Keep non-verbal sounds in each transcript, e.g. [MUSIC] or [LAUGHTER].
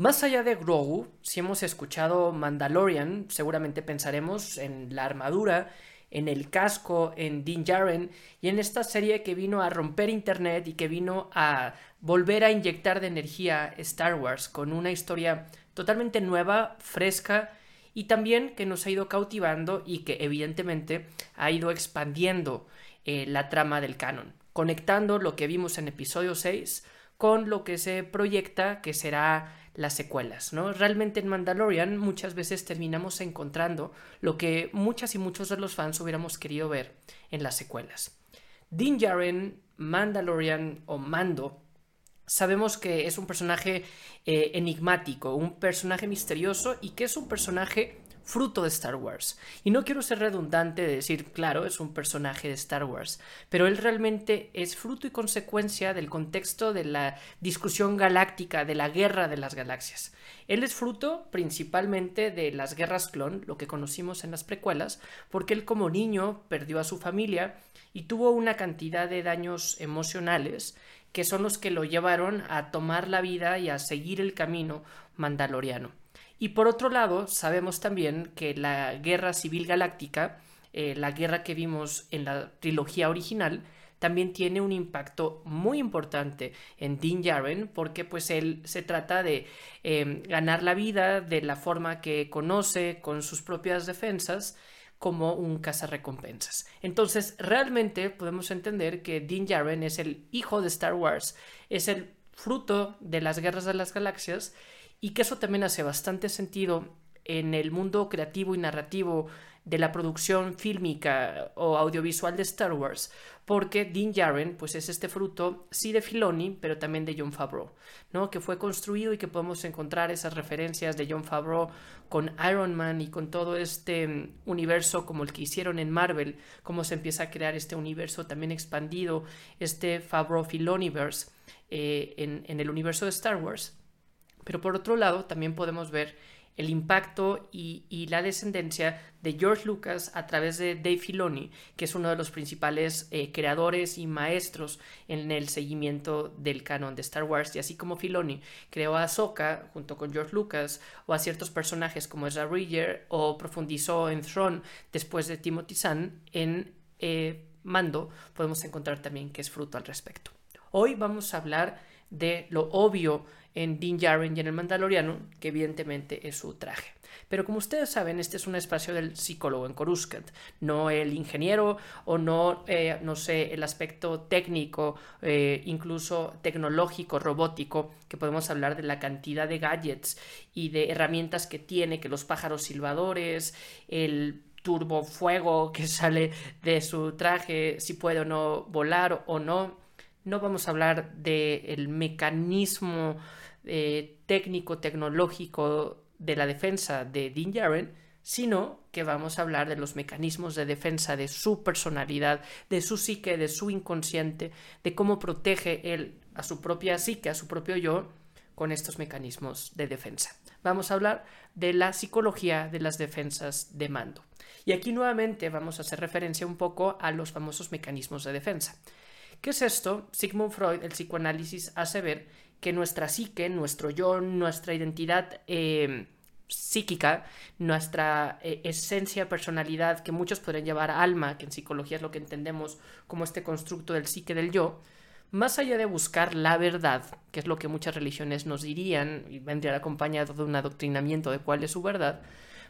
Más allá de Grogu, si hemos escuchado Mandalorian, seguramente pensaremos en la armadura, en el casco, en Din Djarin y en esta serie que vino a romper internet y que vino a volver a inyectar de energía Star Wars con una historia totalmente nueva, fresca y también que nos ha ido cautivando y que evidentemente ha ido expandiendo eh, la trama del canon, conectando lo que vimos en episodio 6 con lo que se proyecta que será las secuelas, ¿no? Realmente en Mandalorian muchas veces terminamos encontrando lo que muchas y muchos de los fans hubiéramos querido ver en las secuelas. Din Djarin, Mandalorian o Mando, sabemos que es un personaje eh, enigmático, un personaje misterioso y que es un personaje fruto de Star Wars. Y no quiero ser redundante de decir, claro, es un personaje de Star Wars, pero él realmente es fruto y consecuencia del contexto de la discusión galáctica, de la guerra de las galaxias. Él es fruto principalmente de las guerras clon, lo que conocimos en las precuelas, porque él como niño perdió a su familia y tuvo una cantidad de daños emocionales que son los que lo llevaron a tomar la vida y a seguir el camino mandaloriano. Y por otro lado, sabemos también que la guerra civil galáctica, eh, la guerra que vimos en la trilogía original, también tiene un impacto muy importante en Din Djarin porque pues él se trata de em, ganar la vida de la forma que conoce con sus propias defensas como un cazarrecompensas. Entonces, realmente podemos entender que Din Djarin es el hijo de Star Wars, es el fruto de las guerras de las galaxias y que eso también hace bastante sentido en el mundo creativo y narrativo de la producción fílmica o audiovisual de Star Wars, porque Din Djarin pues es este fruto sí de Filoni, pero también de John Favreau, ¿no? que fue construido y que podemos encontrar esas referencias de John Favreau con Iron Man y con todo este mm, universo como el que hicieron en Marvel, cómo se empieza a crear este universo también expandido, este Favreau Filoniverse eh, en, en el universo de Star Wars pero por otro lado, también podemos ver el impacto y, la descendencia de George Lucas a través de Dave Filoni, que es uno de los principales eh, creadores y maestros en el seguimiento del canon de Star Wars. Y así como Filoni creó a Ahsoka junto con George Lucas, o a ciertos personajes como Ezra Bridger, o profundizó en Throne después de Timothy Zahn, en eh, Mando podemos encontrar también que es fruto al respecto. Hoy vamos a hablar de lo obvio en Din Djarin y en el Mandaloriano, que evidentemente es su traje. Pero como ustedes saben, este es un espacio del psicólogo en Coruscant, no el ingeniero o no, eh, no sé, el aspecto técnico, eh, incluso tecnológico, robótico, que podemos hablar de la cantidad de gadgets y de herramientas que tiene, que los pájaros silbadores, el turbofuego que [LAUGHS] sale de su traje, si puede o no volar o no. No vamos a hablar del mecanismo eh, técnico, tecnológico de la defensa de Din Djarin, sino que vamos a hablar de los mecanismos de defensa de su personalidad, de su psique, de su inconsciente, de cómo protege él a su propia psique, a su propio yo, con estos mecanismos de defensa. Vamos a hablar de la psicología de las defensas de mando. Y aquí nuevamente vamos a hacer referencia un poco a los famosos mecanismos de defensa. ¿Qué es esto? Sigmund Freud, el psicoanálisis, hace ver que nuestra psique, nuestro yo, nuestra identidad eh, psíquica, nuestra eh, esencia, personalidad, que muchos podrían llevar alma, que en psicología es lo que entendemos como este constructo del psique del yo, más allá de buscar la verdad, que es lo que muchas religiones nos dirían, y vendría acompañado de un adoctrinamiento de cuál es su verdad,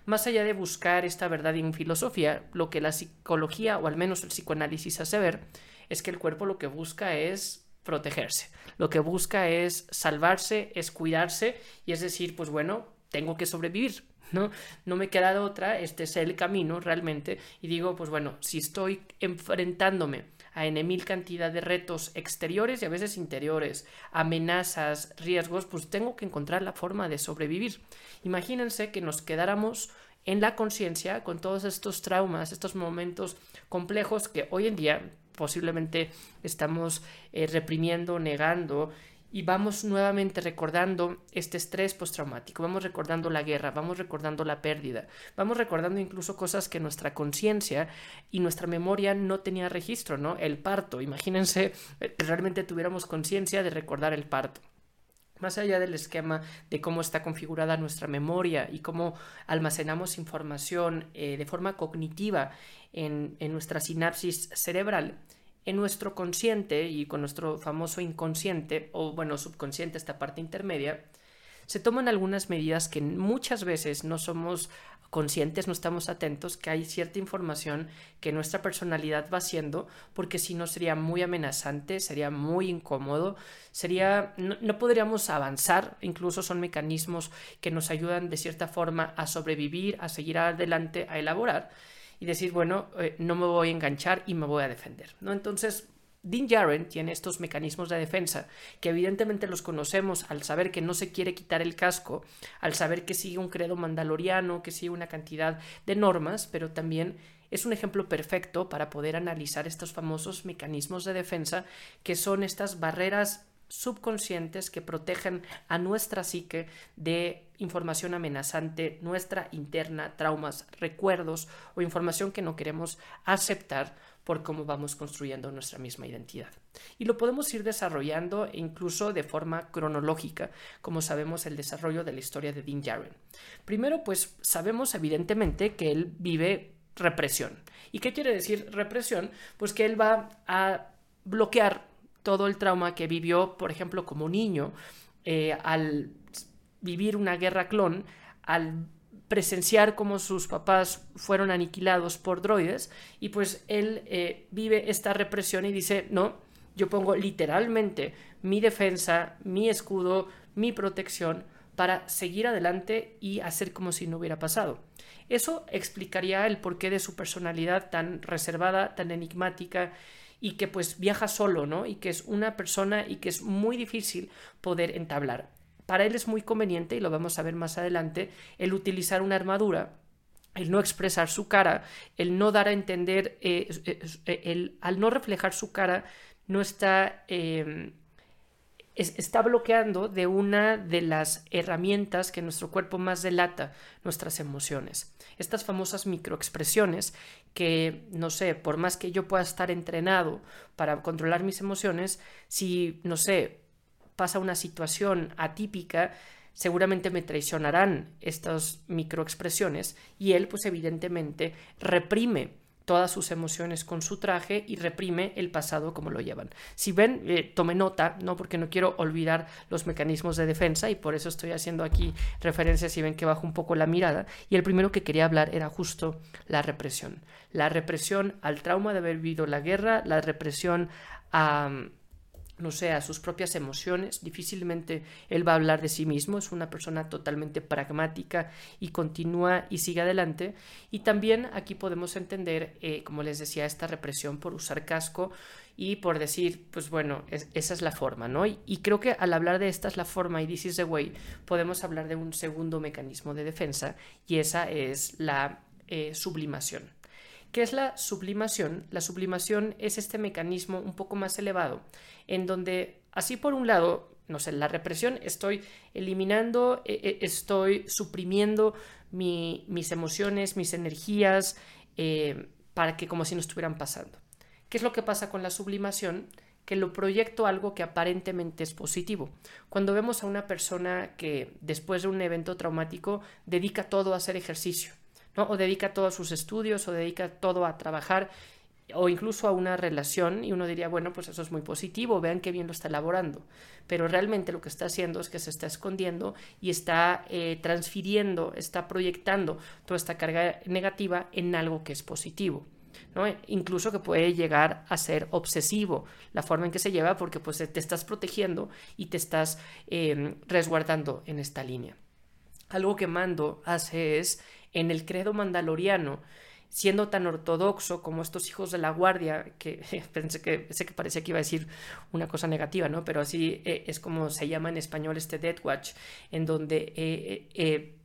más allá de buscar esta verdad en filosofía, lo que la psicología, o al menos el psicoanálisis hace ver, es que el cuerpo lo que busca es protegerse. Lo que busca es salvarse, es cuidarse y es decir, pues bueno, tengo que sobrevivir. ¿no? No me queda otra, este es el camino realmente, y digo, pues bueno, si estoy enfrentándome a enemil cantidad de retos exteriores y a veces interiores, amenazas, riesgos, pues tengo que encontrar la forma de sobrevivir. Imagínense que nos quedáramos en la conciencia con todos estos traumas, estos momentos complejos que hoy en día posiblemente estamos eh, reprimiendo, negando y vamos nuevamente recordando este estrés postraumático, vamos recordando la guerra, vamos recordando la pérdida, vamos recordando incluso cosas que nuestra conciencia y nuestra memoria no tenía registro, ¿no? El parto, imagínense que realmente tuviéramos conciencia de recordar el parto. Más allá del esquema de cómo está configurada nuestra memoria y cómo almacenamos información eh, de forma cognitiva en, en nuestra sinapsis cerebral, en nuestro consciente y con nuestro famoso inconsciente, o bueno, subconsciente, esta parte intermedia, se toman algunas medidas que muchas veces no somos conscientes, no estamos atentos, que hay cierta información que nuestra personalidad va haciendo, porque si no sería muy amenazante, sería muy incómodo, sería, no, no, podríamos avanzar, incluso son mecanismos que nos ayudan de cierta forma a sobrevivir, a seguir adelante, a elaborar y decir, bueno, eh, no me voy a enganchar y me voy a defender, ¿no? Entonces, Dean Jaren tiene estos mecanismos de defensa que evidentemente los conocemos al saber que no se quiere quitar el casco, al saber que sigue un credo mandaloriano, que sigue una cantidad de normas, pero también es un ejemplo perfecto para poder analizar estos famosos mecanismos de defensa que son estas barreras subconscientes que protegen a nuestra psique de información amenazante, nuestra interna, traumas, recuerdos o información que no queremos aceptar por cómo vamos construyendo nuestra misma identidad. Y lo podemos ir desarrollando incluso de forma cronológica, como sabemos el desarrollo de la historia de Dean Jaren. Primero, pues sabemos evidentemente que él vive represión. ¿Y qué quiere decir represión? Pues que él va a bloquear todo el trauma que vivió, por ejemplo, como niño, eh, al vivir una guerra clon, al presenciar cómo sus papás fueron aniquilados por droides y pues él eh, vive esta represión y dice, no, yo pongo literalmente mi defensa, mi escudo, mi protección para seguir adelante y hacer como si no hubiera pasado. Eso explicaría el porqué de su personalidad tan reservada, tan enigmática y que pues viaja solo, ¿no? Y que es una persona y que es muy difícil poder entablar. Para él es muy conveniente, y lo vamos a ver más adelante, el utilizar una armadura el no expresar su cara, el no dar a entender, eh, eh, el, al no reflejar su cara, no está, em, está bloqueando de una de las herramientas que nuestro cuerpo más delata, nuestras emociones. Estas famosas microexpresiones que, no sé, por más que yo pueda estar entrenado para controlar mis emociones, si, no sé, pasa una situación atípica, seguramente me traicionarán estas microexpresiones y él pues evidentemente reprime todas sus emociones con su traje y reprime el pasado como lo llevan. Si ven, eh, tome nota, ¿no? Porque no quiero olvidar los mecanismos de defensa y por eso estoy haciendo aquí referencias y ven que bajo un poco la mirada. Y el primero que quería hablar era justo la represión. La represión al trauma de haber vivido la guerra, la represión a no sé, sus propias emociones, difícilmente él va a hablar de sí mismo, es una persona totalmente pragmática y continúa y sigue adelante. Y también aquí podemos entender, eh, como les decía, esta represión por usar casco y por decir, pues bueno, esa es la forma, ¿no? Y, creo que al hablar de esta es la forma y this is the way, podemos hablar de un segundo mecanismo de defensa y esa es la eh, sublimación. ¿Qué es la sublimación? La sublimación es este mecanismo un poco más elevado, en donde así por un lado, no sé, la represión, estoy eliminando, e, e, estoy suprimiendo mis emociones, mis energías, eh, para que como si no estuvieran pasando. ¿Qué es lo que pasa con la sublimación? que lo proyecto algo que aparentemente es positivo. Cuando vemos a una persona que después de un evento traumático dedica todo a hacer ejercicio, o dedica todo a sus estudios, o dedica todo a trabajar, o incluso a una relación, y uno diría, bueno, pues eso es muy positivo, vean qué bien lo está elaborando. Pero realmente lo que está haciendo es que se está escondiendo y está eh, transfiriendo, está proyectando toda esta carga negativa en algo que es positivo. ¿no? Incluso que puede llegar a ser obsesivo la forma en que se lleva porque pues te estás protegiendo y te estás eh, resguardando en esta línea. Algo que Mando hace es en el credo mandaloriano, siendo tan ortodoxo como estos hijos de la guardia, que [LAUGHS] pensé que, sé que parecía que iba a decir una cosa negativa, ¿no? Pero así eh, es como se llama en español este Death Watch, en donde eh, eh,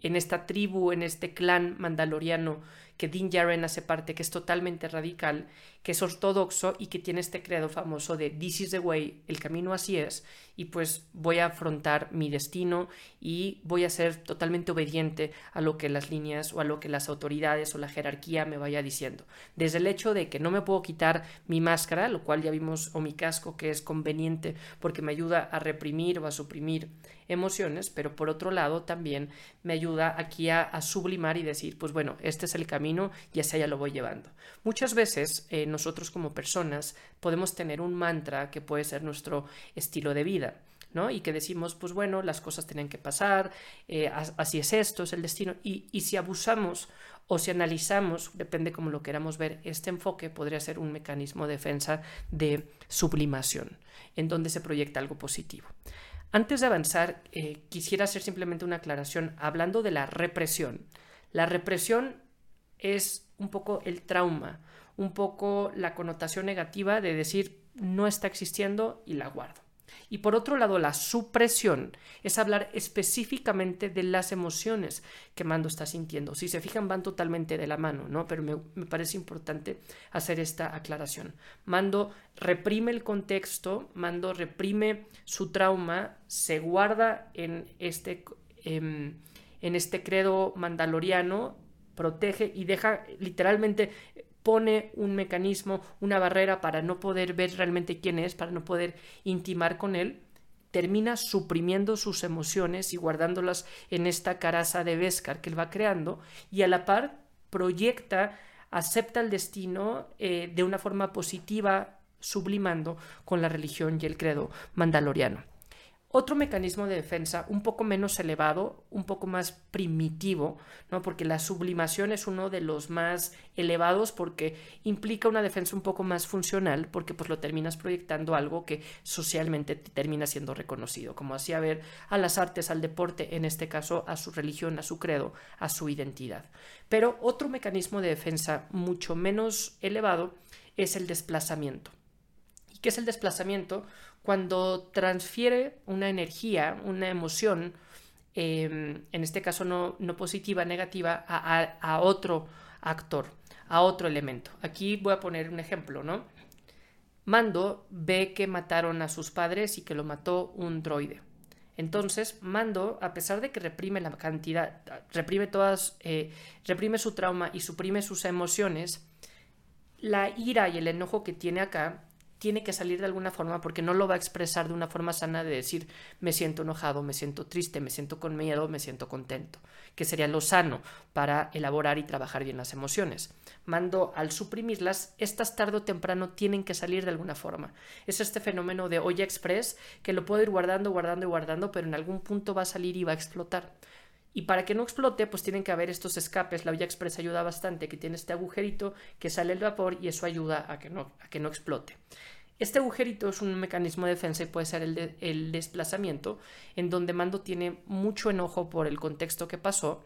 en esta tribu, en este clan mandaloriano que Din Djarin hace parte, que es totalmente radical, que es ortodoxo y que tiene este credo famoso de This is the way, el camino así es, y pues voy a afrontar mi destino y voy a ser totalmente obediente a lo que las líneas o a lo que las autoridades o la jerarquía me vaya diciendo. Desde el hecho de que no me puedo quitar mi máscara, lo cual ya vimos, o mi casco, que es conveniente porque me ayuda a reprimir o a suprimir emociones, pero por otro lado también me ayuda aquí a, sublimar y decir, pues bueno, este es el camino y así ya lo voy llevando. Muchas veces eh, nosotros como personas podemos tener un mantra que puede ser nuestro estilo de vida. ¿no? Y que decimos, pues bueno, las cosas tienen que pasar, eh, así es esto, es el destino. Y, y, si abusamos o si analizamos, depende cómo lo queramos ver, este enfoque podría ser un mecanismo de defensa de sublimación, en donde se proyecta algo positivo. Antes de avanzar, eh, quisiera hacer simplemente una aclaración hablando de la represión. La represión es un poco el trauma, un poco la connotación negativa de decir no está existiendo y la guardo. Y por otro lado, la supresión es hablar específicamente de las emociones que Mando está sintiendo. Si se fijan, van totalmente de la mano, ¿no? Pero me, me parece importante hacer esta aclaración. Mando reprime el contexto, Mando reprime su trauma, se guarda en este, em, en este credo mandaloriano, protege y deja literalmente pone un mecanismo, una barrera para no poder ver realmente quién es, para no poder intimar con él, termina suprimiendo sus emociones y guardándolas en esta caraza de Beskar que él va creando y a la par proyecta, acepta el destino eh, de una forma positiva, sublimando con la religión y el credo mandaloriano. Otro mecanismo de defensa un poco menos elevado, un poco más primitivo, ¿no? porque la sublimación es uno de los más elevados porque implica una defensa un poco más funcional, porque pues lo terminas proyectando algo que socialmente termina siendo reconocido, como hacía ver a las artes, al deporte, en este caso a su religión, a su credo, a su identidad. Pero otro mecanismo de defensa mucho menos elevado es el desplazamiento. ¿Y qué es el desplazamiento? cuando transfiere una energía, una emoción, em, en este caso no, positiva, negativa, a, otro actor, a otro elemento. Aquí voy a poner un ejemplo, ¿no? Mando ve que mataron a sus padres y que lo mató un droide. Entonces, Mando, a pesar de que reprime la cantidad, reprime todas, eh, reprime su trauma y suprime sus emociones, la ira y el enojo que tiene acá tiene que salir de alguna forma porque no lo va a expresar de una forma sana de decir me siento enojado, me siento triste, me siento con miedo, me siento contento, que sería lo sano para elaborar y trabajar bien las emociones. Mando al suprimirlas, estas tarde o temprano tienen que salir de alguna forma. Es este fenómeno de olla express que lo puedo ir guardando, guardando y guardando, pero en algún punto va a salir y va a explotar. Y para que no explote, pues tienen que haber estos escapes. La olla express ayuda bastante, que tiene este agujerito que sale el vapor y eso ayuda a que no, a que no explote. Este agujerito es un mecanismo de defensa y puede ser el, desplazamiento, en donde Mando tiene mucho enojo por el contexto que pasó,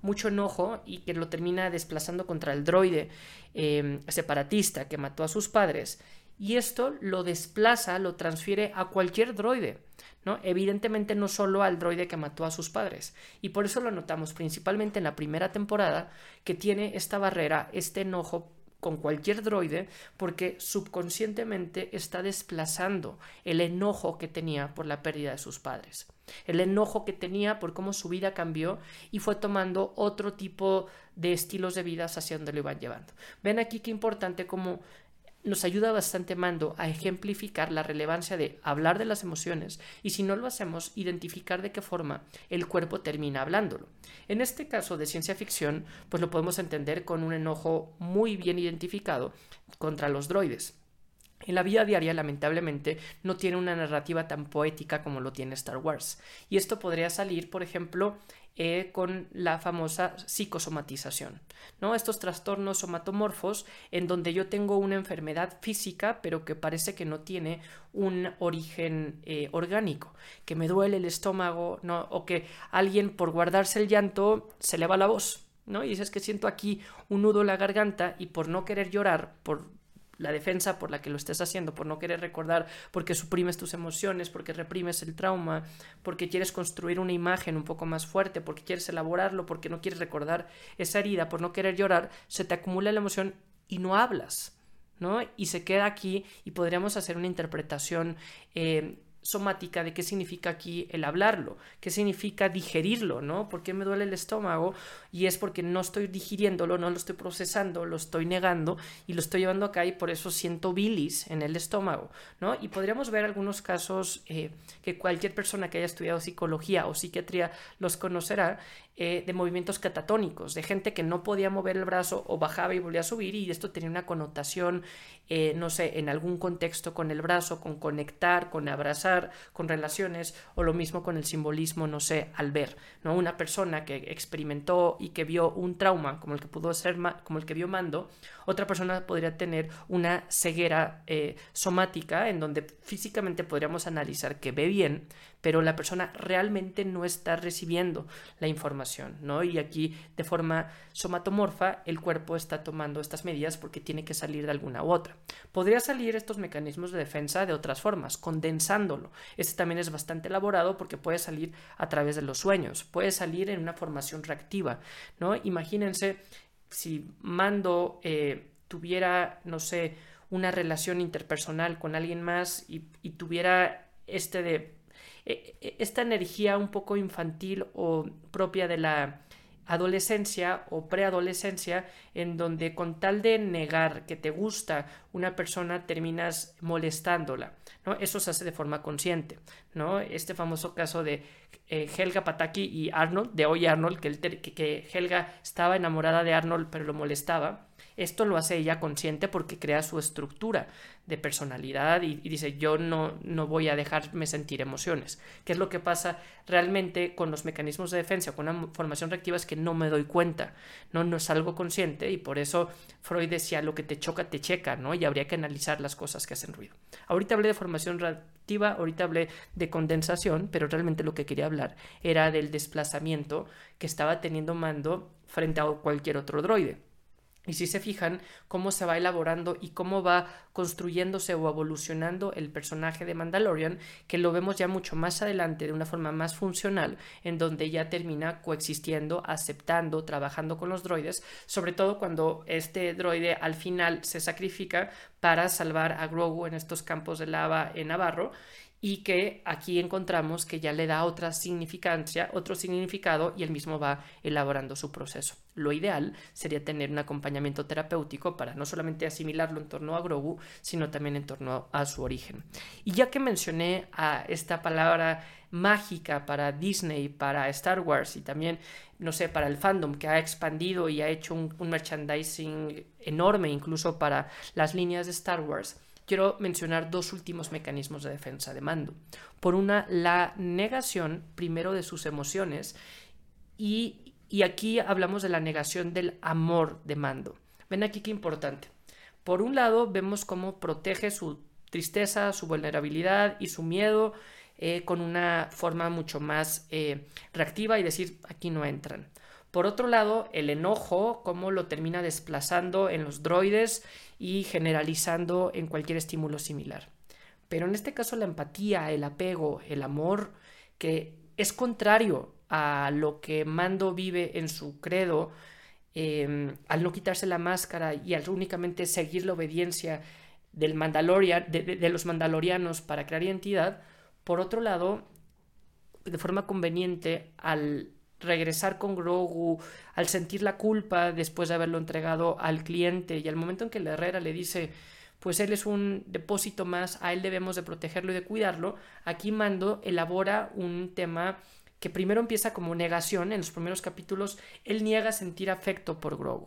mucho enojo y que lo termina desplazando contra el droide em, separatista que mató a sus padres. Y esto lo desplaza, lo transfiere a cualquier droide. ¿no? Evidentemente no solo al droide que mató a sus padres. Y por eso lo notamos principalmente en la primera temporada, que tiene esta barrera, este enojo con cualquier droide porque subconscientemente está desplazando el enojo que tenía por la pérdida de sus padres, el enojo que tenía por cómo su vida cambió y fue tomando otro tipo de estilos de vida hacia donde lo iban llevando. Ven aquí qué importante como nos ayuda bastante Mando a ejemplificar la relevancia de hablar de las emociones y si no lo hacemos, identificar de qué forma el cuerpo termina hablándolo. En este caso de ciencia ficción, pues lo podemos entender con un enojo muy bien identificado contra los droides. En la vida diaria, lamentablemente, no tiene una narrativa tan poética como lo tiene Star Wars. Y esto podría salir, por ejemplo, eh, con la famosa psicosomatización, ¿no? Estos trastornos somatomorfos en donde yo tengo una enfermedad física pero que parece que no tiene un origen eh, orgánico, que me duele el estómago, ¿no? O que alguien por guardarse el llanto se le va la voz, ¿no? Y dices que siento aquí un nudo en la garganta y por no querer llorar, por la defensa por la que lo estés haciendo, por no querer recordar, porque suprimes tus emociones, porque reprimes el trauma, porque quieres construir una imagen un poco más fuerte, porque quieres elaborarlo, porque no quieres recordar esa herida, por no querer llorar, se te acumula la emoción y no hablas. ¿no? Y se queda aquí y podríamos hacer una interpretación eh, somática de qué significa aquí el hablarlo, qué significa digerirlo, ¿no? ¿Por qué me duele el estómago? Y es porque no estoy digiriéndolo, no lo estoy procesando, lo estoy negando y lo estoy llevando acá y por eso siento bilis en el estómago, ¿no? Y podríamos ver algunos casos eh, que cualquier persona que haya estudiado psicología o psiquiatría los conocerá, eh, de movimientos catatónicos, de gente que no podía mover el brazo o bajaba y volvía a subir y esto tenía una connotación, eh, no sé, en algún contexto con el brazo, con conectar, con abrazar, con relaciones o lo mismo con el simbolismo, no sé, al ver, ¿no? Una persona que experimentó y que vio un trauma como el que pudo ser, como el que vio Mando, otra persona podría tener una ceguera eh, somática en donde físicamente podríamos analizar que ve bien, pero la persona realmente no está recibiendo la información, ¿no? Y aquí de forma somatomorfa el cuerpo está tomando estas medidas porque tiene que salir de alguna u otra. Podría salir estos mecanismos de defensa de otras formas, condensándolo. Este también es bastante elaborado porque puede salir a través de los sueños, puede salir en una formación reactiva, ¿no? Imagínense si Mando eh, tuviera, no sé, una relación interpersonal con alguien más y tuviera este de esta energía un poco infantil o propia de la adolescencia o preadolescencia en donde con tal de negar que te gusta una persona terminas molestándola, ¿no? Eso se hace de forma consciente, ¿no? Este famoso caso de eh, Helga Pataki y Arnold, de hoy Arnold, que Helga estaba enamorada de Arnold pero lo molestaba, esto lo hace ella consciente porque crea su estructura de personalidad y, dice yo no, no voy a dejarme sentir emociones. ¿Qué es lo que pasa realmente con los mecanismos de defensa, con una formación reactiva? Es que no me doy cuenta, no, no es algo consciente y por eso Freud decía lo que te choca te checa, ¿no? Y habría que analizar las cosas que hacen ruido. Ahorita hablé de formación reactiva, ahorita hablé de condensación, pero realmente lo que quería hablar era del desplazamiento que estaba teniendo Mando frente a cualquier otro droide. Y si se fijan cómo se va elaborando y cómo va construyéndose o evolucionando el personaje de Mandalorian, que lo vemos ya mucho más adelante de una forma más funcional, en donde ya termina coexistiendo, aceptando, trabajando con los droides, sobre todo cuando este droide al final se sacrifica para salvar a Grogu en estos campos de lava en Navarro y que aquí encontramos que ya le da otra significancia, otro significado y él mismo va elaborando su proceso. Lo ideal sería tener un acompañamiento terapéutico para no solamente asimilarlo en torno a Grogu, sino también en torno a su origen. Y ya que mencioné a esta palabra mágica para Disney, para Star Wars y también, no sé, para el fandom que ha expandido y ha hecho un, un merchandising enorme incluso para las líneas de Star Wars, quiero mencionar dos últimos mecanismos de defensa de mando. Por una, la negación primero de sus emociones y, y aquí hablamos de la negación del amor de mando. Ven aquí qué importante. Por un lado, vemos cómo protege su tristeza, su vulnerabilidad y su miedo eh, con una forma mucho más eh, reactiva y decir, aquí no entran. Por otro lado, el enojo, cómo lo termina desplazando en los droides y generalizando en cualquier estímulo similar. Pero en este caso la empatía, el apego, el amor, que es contrario a lo que Mando vive en su credo, em, al no quitarse la máscara y al únicamente seguir la obediencia del de los mandalorianos para crear identidad, por otro lado, de forma conveniente, al regresar con Grogu, al sentir la culpa después de haberlo entregado al cliente y al momento en que la Herrera le dice pues él es un depósito más, a él debemos de protegerlo y de cuidarlo, aquí Mando elabora un tema que primero empieza como negación, en los primeros capítulos él niega sentir afecto por Grogu,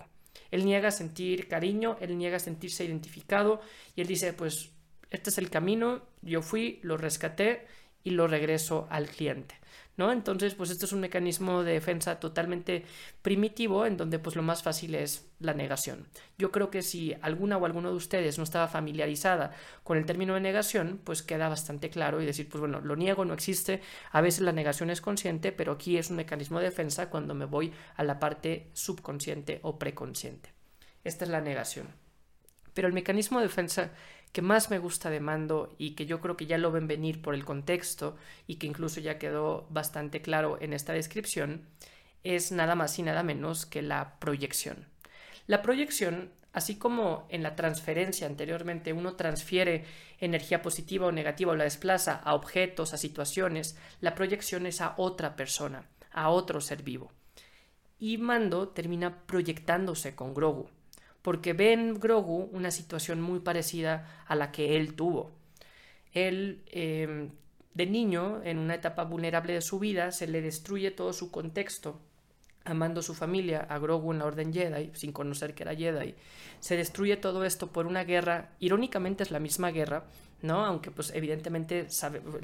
él niega sentir cariño, él niega sentirse identificado y él dice pues este es el camino, yo fui, lo rescaté y lo regreso al cliente. ¿No? Entonces, pues esto es un mecanismo de defensa totalmente primitivo en donde pues lo más fácil es la negación. Yo creo que si alguna o alguno de ustedes no estaba familiarizada con el término de negación, pues queda bastante claro y decir, pues bueno, lo niego, no existe. A veces la negación es consciente, pero aquí es un mecanismo de defensa cuando me voy a la parte subconsciente o preconsciente. Esta es la negación. Pero el mecanismo de defensa que más me gusta de Mando y que yo creo que ya lo ven venir por el contexto y que incluso ya quedó bastante claro en esta descripción, es nada más y nada menos que la proyección. La proyección Así como en la transferencia anteriormente uno transfiere energía positiva o negativa o la desplaza a objetos, a situaciones, la proyección es a otra persona, a otro ser vivo. Y Mando termina proyectándose con Grogu, porque ve en Grogu una situación muy parecida a la que él tuvo. Él, em, de niño, en una etapa vulnerable de su vida, se le destruye todo su contexto amando su familia, a Grogu en la Orden Jedi, sin conocer que era Jedi, se destruye todo esto por una guerra, irónicamente es la misma guerra, ¿no? Aunque pues evidentemente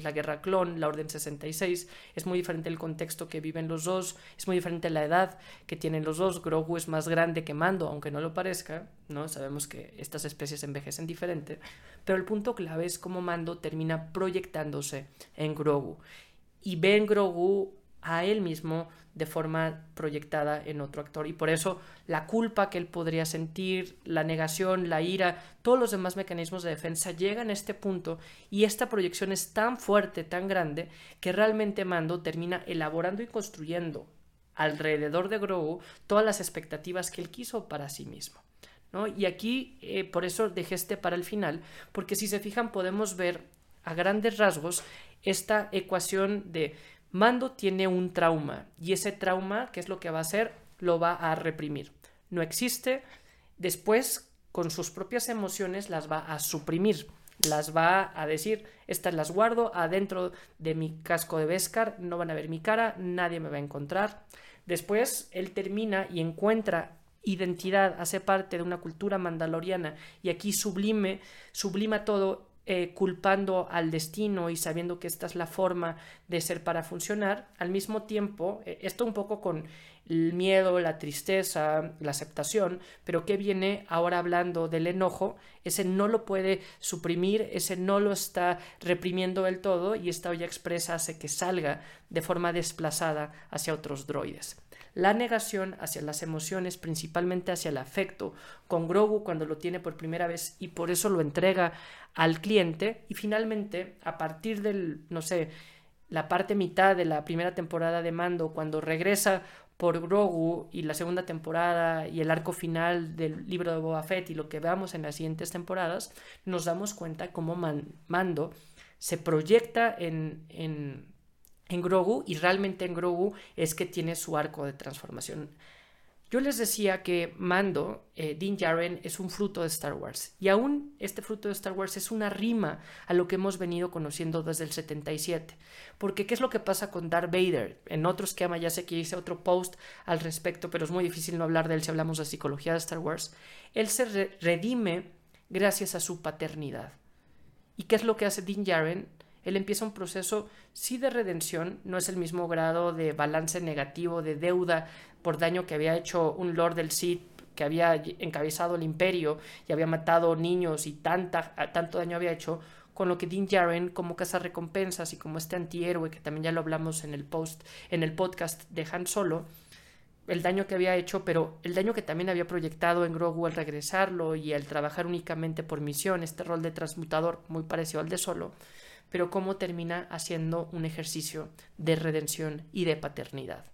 la guerra clon, la Orden 66, es muy diferente el contexto que viven los dos, es muy diferente la edad que tienen los dos, Grogu es más grande que Mando, aunque no lo parezca, ¿no? Sabemos que estas especies envejecen diferente, pero el punto clave es cómo Mando termina proyectándose en Grogu y ve Grogu a él mismo de forma proyectada en otro actor. Y por eso la culpa que él podría sentir, la negación, la ira, todos los demás mecanismos de defensa llegan a este punto y esta proyección es tan fuerte, tan grande, que realmente Mando termina elaborando y construyendo alrededor de Grogu todas las expectativas que él quiso para sí mismo. ¿no? Y aquí, eh, por eso dejé este para el final, porque si se fijan podemos ver a grandes rasgos esta ecuación de Mando tiene un trauma y ese trauma, ¿qué es lo que va a hacer? Lo va a reprimir. No existe. Después, con sus propias emociones, las va a suprimir. Las va a decir, estas las guardo adentro de mi casco de Beskar, no van a ver mi cara, nadie me va a encontrar. Después, él termina y encuentra identidad, hace parte de una cultura mandaloriana y aquí sublime, sublima todo eh, culpando al destino y sabiendo que esta es la forma de ser para funcionar, al mismo tiempo, eh, esto un poco con el miedo, la tristeza, la aceptación, pero que viene ahora hablando del enojo, ese no lo puede suprimir, ese no lo está reprimiendo del todo y esta olla expresa hace que salga de forma desplazada hacia otros droides la negación hacia las emociones, principalmente hacia el afecto, con Grogu cuando lo tiene por primera vez y por eso lo entrega al cliente. Y finalmente a partir del, no sé, la parte mitad de la primera temporada de Mando, cuando regresa por Grogu y la segunda temporada y el arco final del libro de Boba Fett y lo que veamos en las siguientes temporadas, nos damos cuenta cómo Mando se proyecta en, en en Grogu y realmente en Grogu es que tiene su arco de transformación. Yo les decía que Mando, eh, Din Djarin, es un fruto de Star Wars. Y aún este fruto de Star Wars es una rima a lo que hemos venido conociendo desde el 77. Porque, ¿qué es lo que pasa con Darth Vader? En otros que ama, ya sé que hice otro post al respecto, pero es muy difícil no hablar de él si hablamos de psicología de Star Wars. Él se redime gracias a su paternidad. ¿Y qué es lo que hace Din Djarin? Él empieza un proceso sí de redención, no es el mismo grado de balance negativo, de deuda por daño que había hecho un Lord del Sith que había encabezado el imperio y había matado niños y tanta, tanto daño había hecho, con lo que Dean Jaren como casa recompensas y como este antihéroe que también ya lo hablamos en el post, en el podcast de Han Solo, el daño que había hecho, pero el daño que también había proyectado en Grogu al regresarlo y al trabajar únicamente por misión, este rol de transmutador muy parecido al de Solo, pero cómo termina haciendo un ejercicio de redención y de paternidad.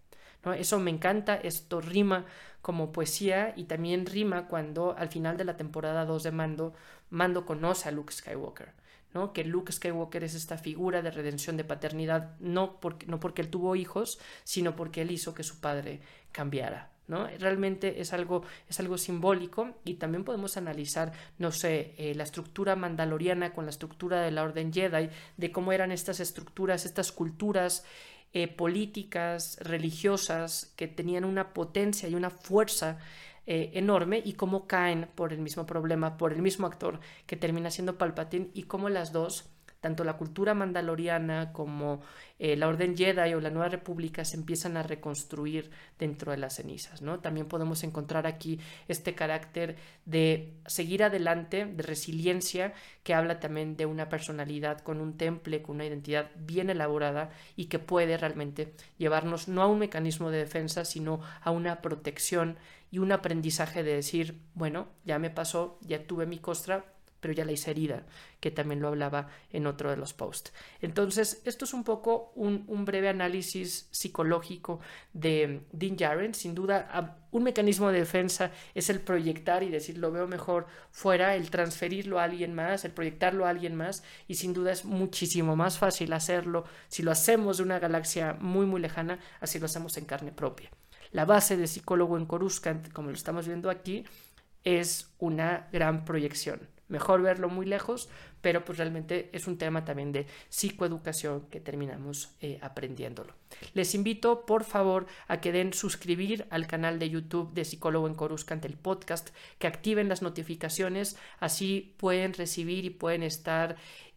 ¿no? Eso me encanta, esto rima como poesía y también rima cuando al final de la temporada 2 de Mando, Mando conoce a Luke Skywalker. ¿no? que Luke Skywalker es esta figura de redención de paternidad, no porque, no porque él tuvo hijos, sino porque él hizo que su padre cambiara. ¿No? Realmente es algo, es algo simbólico y también podemos analizar, no sé, eh, la estructura mandaloriana con la estructura de la Orden Jedi, de cómo eran estas estructuras, estas culturas eh, políticas, religiosas, que tenían una potencia y una fuerza eh, enorme y cómo caen por el mismo problema, por el mismo actor que termina siendo Palpatine y cómo las dos tanto la cultura mandaloriana como eh, la Orden Jedi o la Nueva República se empiezan a reconstruir dentro de las cenizas. ¿no? También podemos encontrar aquí este carácter de seguir adelante, de resiliencia, que habla también de una personalidad con un temple, con una identidad bien elaborada y que puede realmente llevarnos no a un mecanismo de defensa, sino a una protección y un aprendizaje de decir, bueno, ya me pasó, ya tuve mi costra, pero ya la hice herida, que también lo hablaba en otro de los posts. Entonces, esto es un poco un, breve análisis psicológico de Dean Jaren. Sin duda, un mecanismo de defensa es el proyectar y decir lo veo mejor fuera, el transferirlo a alguien más, el proyectarlo a alguien más, y sin duda es muchísimo más fácil hacerlo si lo hacemos de una galaxia muy, muy lejana, así lo hacemos en carne propia. La base de psicólogo en Coruscant, como lo estamos viendo aquí, es una gran proyección. Mejor verlo muy lejos, pero pues realmente es un tema también de psicoeducación que terminamos eh, aprendiéndolo. Les invito por favor a que den suscribir al canal de YouTube de Psicólogo en Coruscant, el podcast, que activen las notificaciones, así pueden recibir y pueden estar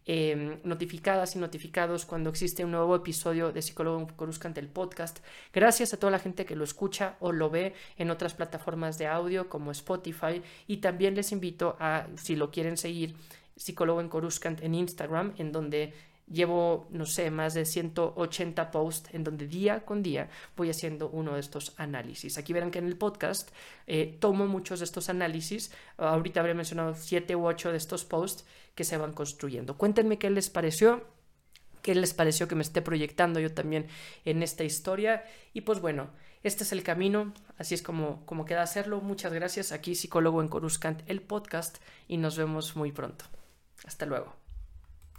Em, notificadas y notificados cuando existe un nuevo episodio de Psicólogo Coruscante, el podcast. Gracias a toda la gente que lo escucha o lo ve en otras plataformas de audio como Spotify. Y también les invito a, si lo quieren seguir, Psicólogo en Coruscant en Instagram, en donde Llevo, no sé, más de 180 posts en donde día con día voy haciendo uno de estos análisis. Aquí verán que en el podcast eh, tomo muchos de estos análisis. Ahorita habré mencionado 7 u 8 de estos posts que se van construyendo. Cuéntenme qué les pareció, qué les pareció que me esté proyectando yo también en esta historia. Y pues bueno, este es el camino, así es como, como queda hacerlo. Muchas gracias. Aquí psicólogo en Coruscant, el podcast, y nos vemos muy pronto. Hasta luego.